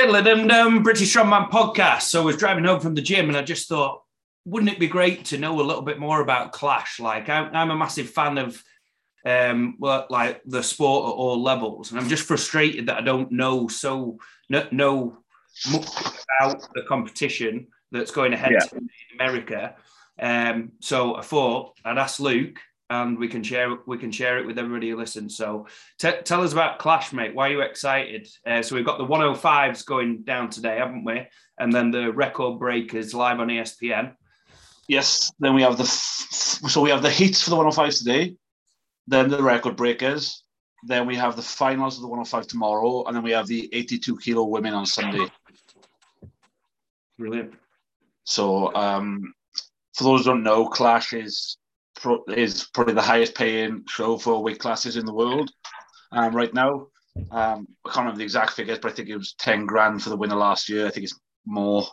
Diddle dum dum British Strongman podcast. So I was driving home from the gym and I just thought, wouldn't it be great to know a little bit more about Clash? Like I'm, I'm a massive fan of um well, like the sport at all levels, and I'm just frustrated that I don't know so no, know much about the competition that's going ahead Yeah. in America. Um, so I thought I'd ask Luke, and we can share we can share it with everybody who listens. So t- tell us about Clash, mate. Why are you excited? Uh, so we've got the 105s going down today, haven't we? And then the record breakers live on ESPN. Yes. Then we have the f- so we have the heats for the 105s today, then the record breakers, then we have the finals of the 105 tomorrow, and then we have the 82 kilo women on Sunday. Brilliant. So um, for those who don't know, Clash is is probably the highest paying show for weight classes in the world um, right now. Um, I can't remember the exact figures, but I think it was 10 grand for the winner last year. I think it's more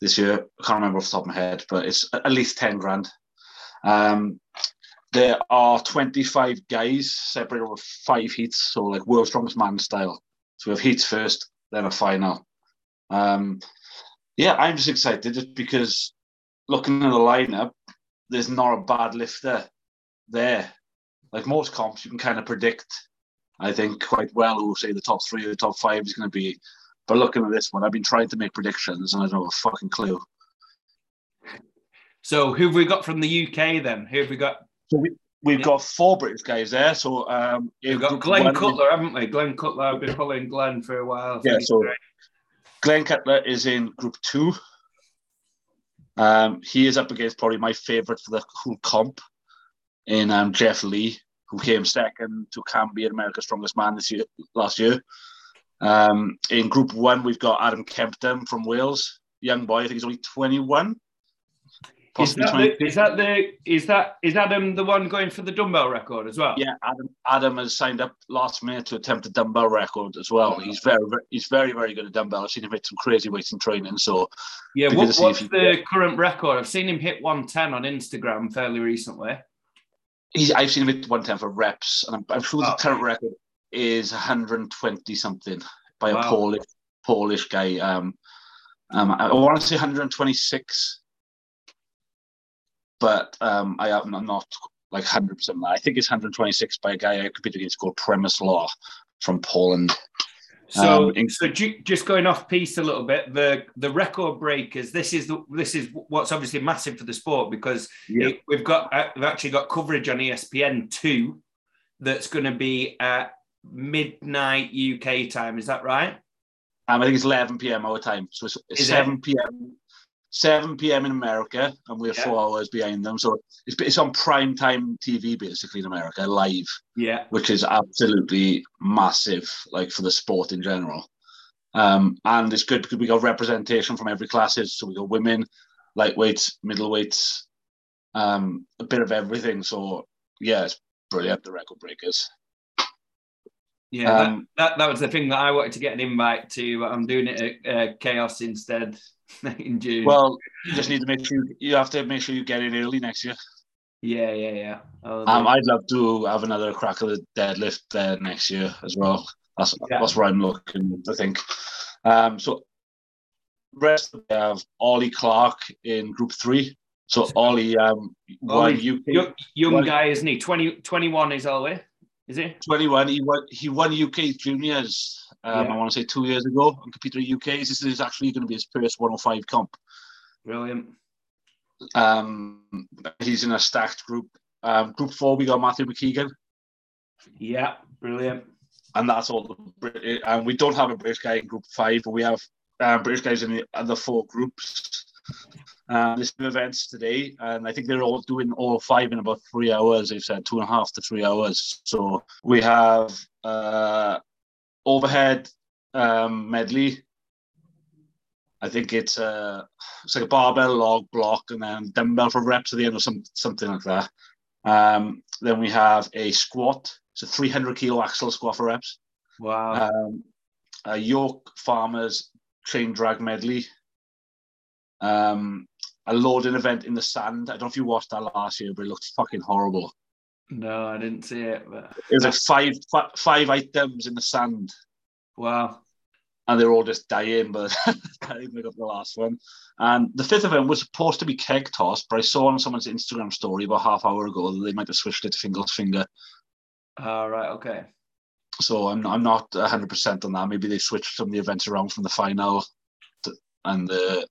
this year. I can't remember off the top of my head, but it's at least 10 grand. Um, there are 25 guys separated over five heats, so like world's strongest man style. So we have heats first, then a final. Um, yeah, I'm just excited just because looking at the lineup, there's not a bad lifter there. Like most comps, you can kind of predict, I think, quite well who will say the top three or the top five is going to be. But looking at this one, I've been trying to make predictions and I don't have a fucking clue. So who have we got from the UK then? Who have we got? So we, we've Yeah. got four British guys there. So um, We've got Glenn one, Cutler, haven't we? Glenn Cutler. I've been following Glenn for a while. Yeah, so-. Glenn Cutler is in group two. Um, he is up against probably my favourite for the whole comp in um, Jeff Lee, who came second to at America's Strongest Man this year, last year. Um, in group one, we've got Adam Kempton from Wales, young boy. I think he's only 21. Is that, 22. the, is that the is that is Adam the one going for the dumbbell record as well? Yeah, Adam, Adam has signed up last minute to attempt a dumbbell record as well. He's very, very, he's very, very good at dumbbell. I've seen him hit some crazy weights in training. So Yeah, what, what's if the he- current record? I've seen him hit 110 on Instagram fairly recently. he's I've seen him hit 110 for reps, and I'm, I'm sure the Oh. current record is 120 something by Wow. a Polish Polish guy. Um, um, I want to say 126, but um, I am I'm not like 100. percent I think it's 126 by a guy I competed against called Przemysław from Poland. So, Um, in- so ju- just going off piece a little bit, the the record breakers. This is the this is what's obviously massive for the sport because Yeah. it- we've got uh, we've actually got coverage on ESPN two that's going to be at midnight UK time. Is that right? Um, I think it's 11 p.m. our time, so it's, Is it? 7 p.m. 7 p.m. in America, and we're Yeah. four hours behind them. So it's, it's on prime time TV basically in America, live. Yeah. which is absolutely massive, like for the sport in general. Um, and it's good because we got representation from every classes. So we got women, lightweights, middleweights, um, a bit of everything. So yeah, it's brilliant. The record breakers. Yeah, Um, that, that that was the thing that I wanted to get an invite to. but I'm doing it at uh, Chaos instead in June. Well, you just need to make sure you have to make sure you get in early next year. yeah, yeah, yeah. Um, I'd love to have another crack at the deadlift there next year as well. That's Yeah. that's where I'm looking. I think. Um, so rest we have Ollie Clark in Group Three. So Ollie, um, Ollie, UK young, young guy, isn't he? 20, 21 is Ollie, is he? 21. He won he won UK juniors. Um, Yeah. I want to say two years ago and competed at UKs. This is actually going to be his first 105 comp. Brilliant. Um, he's in a stacked group. Um, group four, we got Matthew McKeegan. Yeah, brilliant. and that's all the Brit- and we don't have a British guy in group five, but we have uh, British guys in the other four groups. Uh, there's two events today, and I think they're all doing all five in about three hours. They've said two and a half to three hours. So we have uh, overhead um, medley. I think it's uh, it's like a barbell log block and then dumbbell for reps at the end or some something like that. Um, then we have a squat. It's a 300 kilo axle squat for reps. Wow. Um, a York Farmers chain drag medley. Um, a loading event in the sand. I don't know if you watched that last year, but it looked fucking horrible. no, I didn't see it, but It was like five fi- five items in the sand. wow. and they're all just dying, but I think they got the last one. And the fifth event was supposed to be keg toss, but I saw on someone's Instagram story about half hour ago that they might have switched it to Fingal's Finger. All oh, right, okay. So I'm I'm not 100 percent on that. Maybe they switched some of the events around from the final to, and the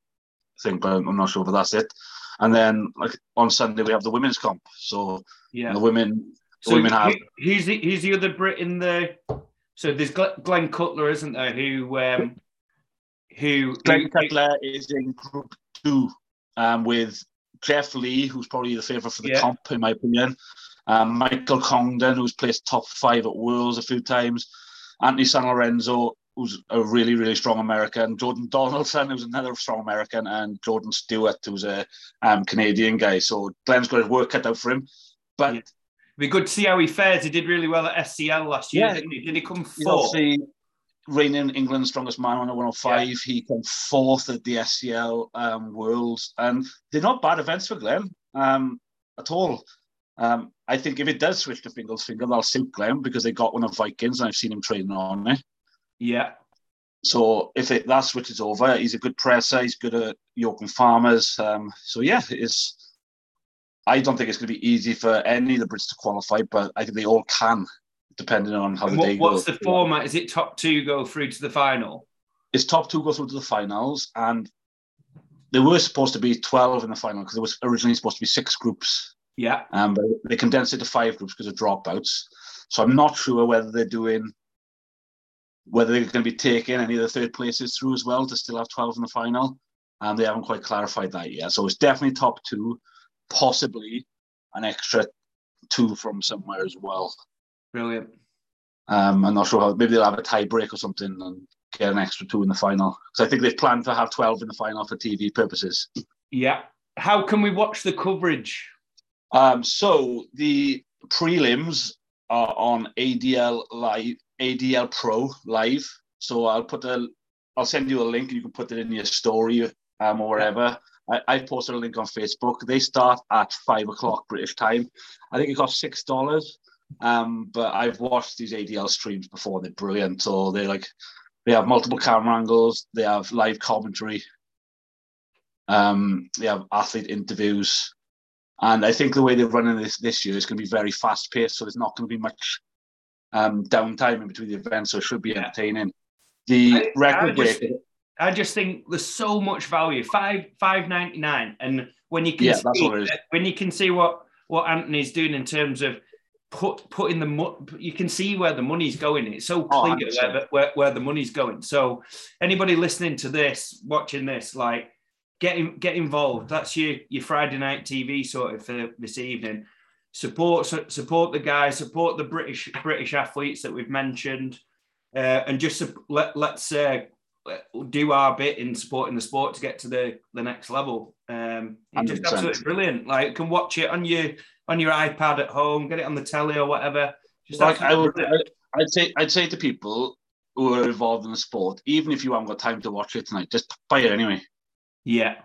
thing, but I'm not sure if that's it. And then like on Sunday we have the women's comp. So yeah, the women the so women have. Who's the who's the other Brit in the? So there's Glenn Cutler, isn't there? Who um, who Glenn Cutler is in Group Two um, with Jeff Lee, who's probably the favourite for the yeah. comp in my opinion. Um, Michael Congdon, who's placed top five at Worlds a few times. Anthony San Lorenzo, who's a really, really strong American. Jordan Donaldson, who's another strong American. And Jordan Stewart, who's a um, Canadian guy. So Glenn's got his work cut out for him. But yeah. Be good to see how he fares. He did really well at SCL last year, yeah. didn't he? Did he come fourth? reigning England's strongest man on a 105. Yeah. He came fourth at the SCL um, Worlds. And they're not bad events for Glenn um, at all. Um, I think if it does switch to Fingal's Finger, that'll suit Glenn because they got one of Vikings and I've seen him training on it. Yeah. So if it, that switches over, he's a good presser. He's good at yoking farmers. Um, so yeah, it's. I don't think it's going to be easy for any of the Brits to qualify, but I think they all can, depending on how the what, day what's goes. What's the format? Is it top two go through to the final? It's top two go through to the finals, and there were supposed to be twelve in the final because there was originally supposed to be six groups yeah. Um, but they condensed it to five groups because of dropouts. So I'm not sure whether they're doing whether they're going to be taking any of the third places through as well to still have 12 in the final. And um, they haven't quite clarified that yet. So it's definitely top two, possibly an extra two from somewhere as well. Brilliant. Um, I'm not sure how maybe they'll have a tie break or something and get an extra two in the final. Because I think they've planned to have 12 in the final for TV purposes. Yeah. How can we watch the coverage? Um, so the prelims are on ADL Live, ADL Pro Live. So I'll put a, I'll send you a link. and You can put it in your story um, or wherever. I, I posted a link on Facebook. They start at five o'clock British time. I think it costs six dollars. Um, but I've watched these ADL streams before. They're brilliant. So they like they have multiple camera angles. They have live commentary. Um, they have athlete interviews. And I think the way they're running this this year is going to be very fast paced, so there's not going to be much um, downtime in between the events, so it should be yeah. entertaining. The I, record I just, I just think there's so much value. Five five ninety nine, and when you can yeah, see, when you can see what what Anthony's doing in terms of put putting the you can see where the money's going. It's so oh, clear oh, where, where where the money's going. So anybody listening to this, watching this, like get get involved. That's your your Friday night TV sort of for this evening. Support support the guys, support the British British athletes that we've mentioned, uh, and just let let's uh, do our bit in supporting the sport to get to the the next level. Um, it's just absolutely brilliant. Like, you can watch it on your on your iPad at home, get it on the telly or whatever. Just like I would, I'd say I'd say to people who are involved in the sport, even if you haven't got time to watch it tonight, just buy it anyway. Yeah.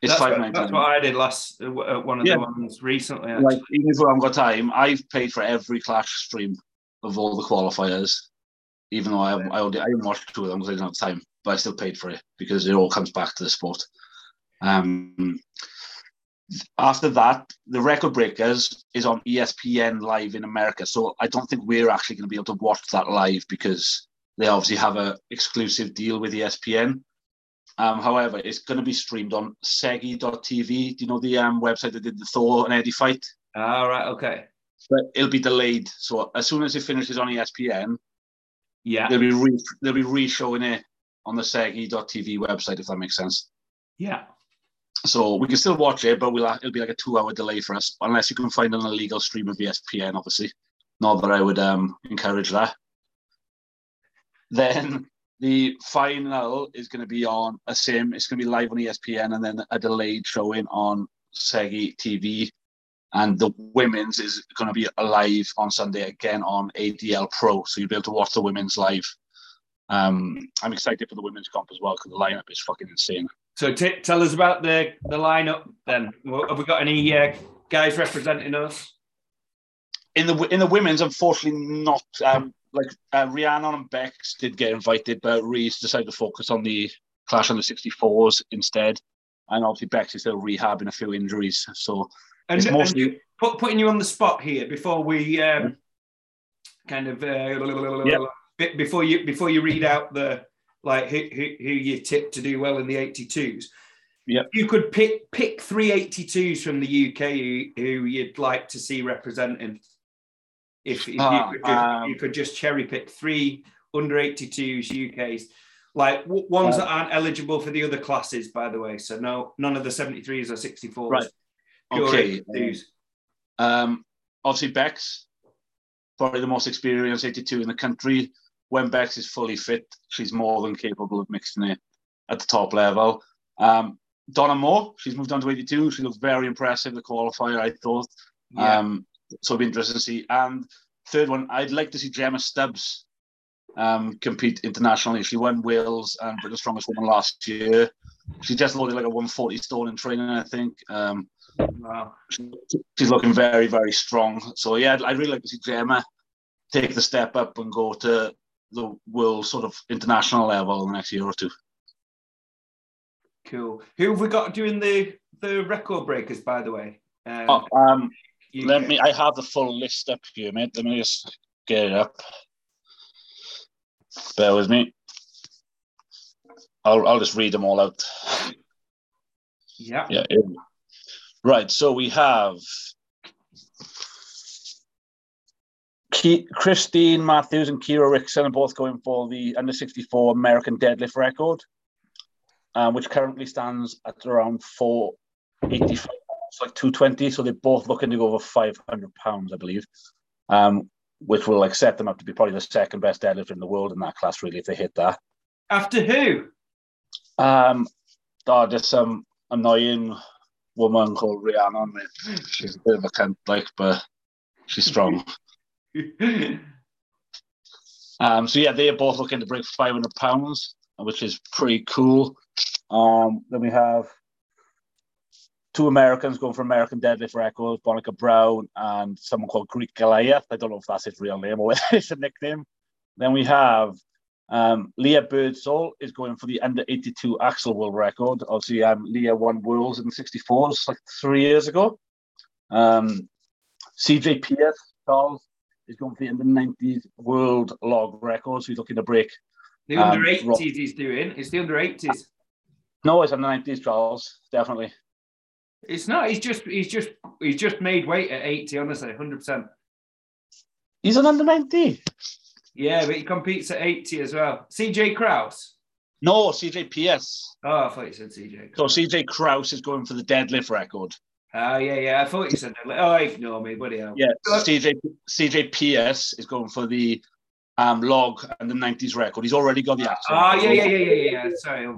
It's that's, that's what I did last uh, uh, one of yeah. the ones recently. Actually. Like even if I haven't got time, I've paid for every Clash stream of all the qualifiers, even though I haven't, I, only, I didn't watch two of them because I didn't have time, but I still paid for it because it all comes back to the sport. Um, after that, the record breakers is on ESPN live in America, so I don't think we're actually going to be able to watch that live because they obviously have a exclusive deal with ESPN. Um, however, it's going to be streamed on Segi.tv. Do you know the um, website that did the Thor and Eddie fight? All ah, okay. But it'll be delayed. So as soon as it finishes on ESPN, yeah, they'll be re- they'll be re-showing it on the Segi.tv website if that makes sense. Yeah. So we can still watch it, but we'll it'll be like a two-hour delay for us, unless you can find an illegal stream of ESPN, obviously. Not that I would um, encourage that. Then the final is going to be on a sim. It's going to be live on ESPN and then a delayed showing on Segi TV. And the women's is going to be live on Sunday again on ADL Pro. So you'll be able to watch the women's live. Um, I'm excited for the women's comp as well because the lineup is fucking insane. So t- tell us about the, the lineup then. Have we got any uh, guys representing us? In the in the women's, unfortunately, not. Um, like uh, Rhiannon and Bex did get invited, but Reese decided to focus on the Clash on the 64s instead. And obviously Bex is still rehabbing a few injuries. So And, it's mostly you- put, putting you on the spot here before we um, kind of uh, bit before you before you read out the like who, who, who you tip to do well in the 82s. Yeah. You could pick pick three 82s from the UK who, who you'd like to see representing. If, if Ah, you, could just, um, you could just cherry pick three under 82s UKs, like w- ones that aren't eligible for the other classes, by the way. So no, none of the 73s or 64s. Right. Okay. Um, obviously, Bex, probably the most experienced 82 in the country. When Bex is fully fit, she's more than capable of mixing it at the top level. Um, Donna Moore, she's moved on to 82. She looked very impressive, the qualifier, I thought. Yeah. Um, so it'll be interesting to see. And third one, I'd like to see Gemma Stubbs um, compete internationally. She won Wales and Britain's Strongest Woman last year. She just loaded like a 140 stone in training, I think. Um, wow. she's looking very, very strong. So yeah, I'd, I'd really like to see Gemma take the step up and go to the world sort of international level in the next year or two. Cool. Who have we got doing the the record breakers, by the way? Um, Oh, um, UK. let me. I have the full list up here, mate. Let me just get it up. Bear with me. I'll I'll just read them all out. Yeah. Yeah. here we go. Right. So we have Christine Matthews and Kira Rickson are both going for the under 64 American deadlift record, um, which currently stands at around 485, it's like 220. So they're both looking to go over 500 pounds, I believe, um, which will like set them up to be probably the second best deadlift in the world in that class, really, if they hit that. After who? Um, oh, there's some annoying woman called Rihanna. She's a bit of a cunt, like, but she's strong. um, so yeah, they're both looking to break 500 pounds, which is pretty cool. Um, then we have two Americans going for American deadlift records, Bonica Brown and someone called Greek Goliath. I don't know if that's his real name or whether it's a nickname. Then we have um, Leah Birdsall is going for the under 82 axle world record. Obviously, um, Leah won worlds in the 64s like three years ago. Um, CJ Pierce, Charles, is going for the under 90s world log record. So he's looking to break. The Um, under 80s Rob- he's doing. It's the under 80s. No, it's under 90s, Charles, definitely. It's not. He's just. He's just. He's just made weight at 80. Honestly, 100. percent He's an under 90. Yeah, but he competes at 80 as well. CJ Kraus. No, CJ PS. Oh, I thought you said CJ. So CJ Kraus is going for the deadlift record. Oh, yeah, yeah. I thought you said. That. Oh, ignore me, buddy. Yeah, CJ CJ PS is going for the um, log and the 90s record. He's already got the actual. Oh, yeah, yeah, yeah, yeah, yeah. yeah. Sorry.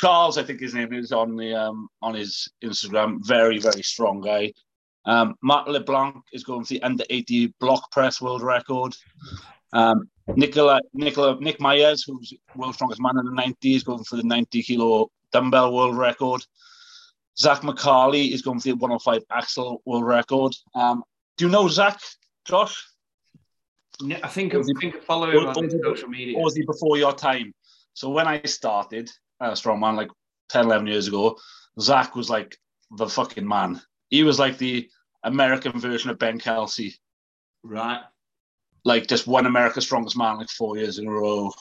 Charles, I think his name is on the um, on his Instagram. Very, very strong guy. Um, Matt LeBlanc is going for the under 80 block press world record. Um, Nicola, Nicola, Nick Myers, who's world's strongest man in the 90s, going for the 90 kilo dumbbell world record. Zach McCarley is going for the 105 axle world record. Um, do you know Zach, Josh? No, I think I think I follow him on social media. or was he before your time? So when I started uh, Strongman like 10, 11 years ago, Zach was like the fucking man. He was like the American version of Ben Kelsey. Right. Like just won America's Strongest Man like four years in a row.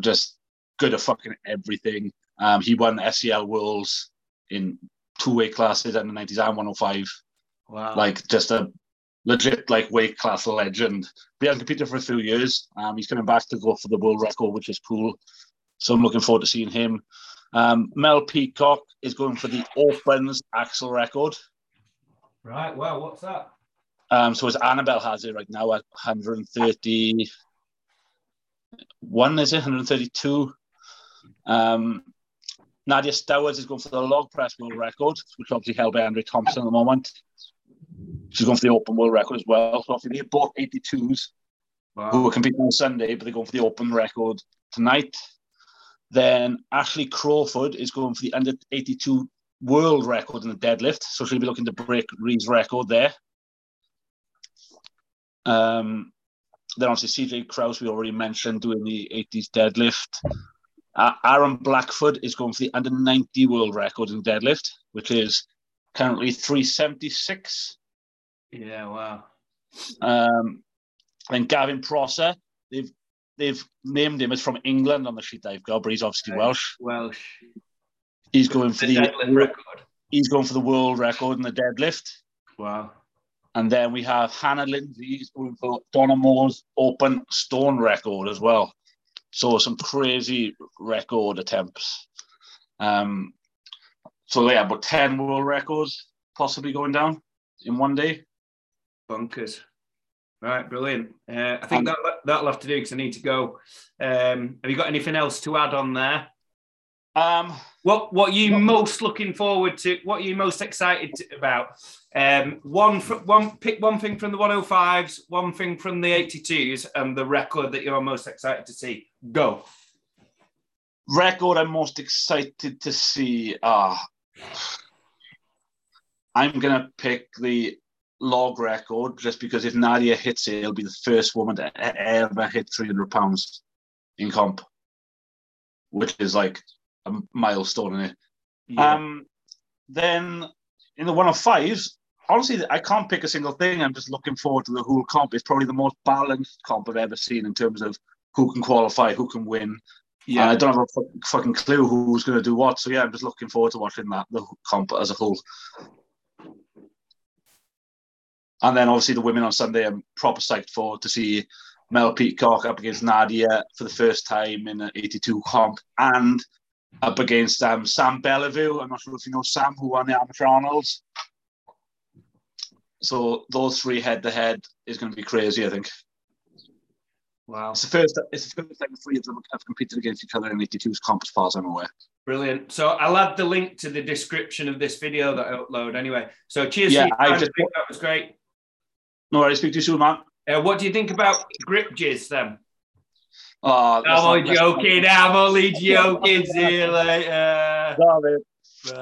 Just good at fucking everything. Um, he won SCL Worlds in two weight classes the 90s and 105. Wow. Like just a legit like weight class legend. But he hasn't competed for a few years. Um, he's coming back to go for the world record, which is cool. So I'm looking forward to seeing him. Um, Mel Peacock is going for the Opens axle record. right. Wow. What's that? Um, so as Annabelle has it right now at 131, is it 132? Um, Nadia Stowers is going for the log press world record, which obviously held by Andrea Thompson at the moment. She's going for the open world record as well. So obviously they're both 82s who Wow. were competing on Sunday, but they're going for the open record tonight. Then Ashley Crawford is going for the under 82 world record in the deadlift. So she'll be looking to break Reed's record there. Um, then obviously CJ Kraus, we already mentioned, doing the 80s deadlift. Uh, Aaron Blackford is going for the under 90 world record in deadlift, which is currently 376. Yeah, wow. Um, and Gavin Prosser, they've they've named him as from England on the sheet I've got, but he's obviously Welsh. Welsh. He's going for The the, record. he's going for the world record in the deadlift. Wow. And then we have Hannah Lindsay, who's going for Donna Moore's open stone record as well. So some crazy record attempts. Um, so yeah, about 10 world records possibly going down in one day. Bunkers. Right, brilliant. Uh, I think that, that'll have to do because I need to go. Um, have you got anything else to add on there? Um, What What are you most looking forward to? What are you most excited to- about? Um, one one pick one thing from the 105s, one thing from the 82s, and the record that you're most excited to see. Go. record I'm most excited to see. Ah, I'm gonna pick the log record just because if Nadia hits it, it'll be the first woman to ever hit 300 pounds in comp, which is like a milestone in it. Yeah. Um, then in the one of fives, honestly, I can't pick a single thing. I'm just looking forward to the whole comp. It's probably the most balanced comp I've ever seen in terms of who can qualify, who can win. yeah. I don't have a fucking clue who's going to do what. So yeah, I'm just looking forward to watching that the comp as a whole. And then obviously the women on Sunday, I'm proper psyched for to see Mel Peacock up against Nadia for the first time in an 82 comp, and up against um, Sam Bellevue. I'm not sure if you know Sam, who won the amateur Arnold's. So those three head to head is going to be crazy. I think wow. it's the first. It's the first time three of them have competed against each other in 82's comp, as far as I'm aware. Brilliant. So I'll add the link to the description of this video that I upload anyway. So cheers. Yeah, I just- that was great. No worries. Speak to you soon, man. Uh, what do you think about grip jizz then? Oh, I'm only not- joking. I'm only joking. See you later. Love it. Bye.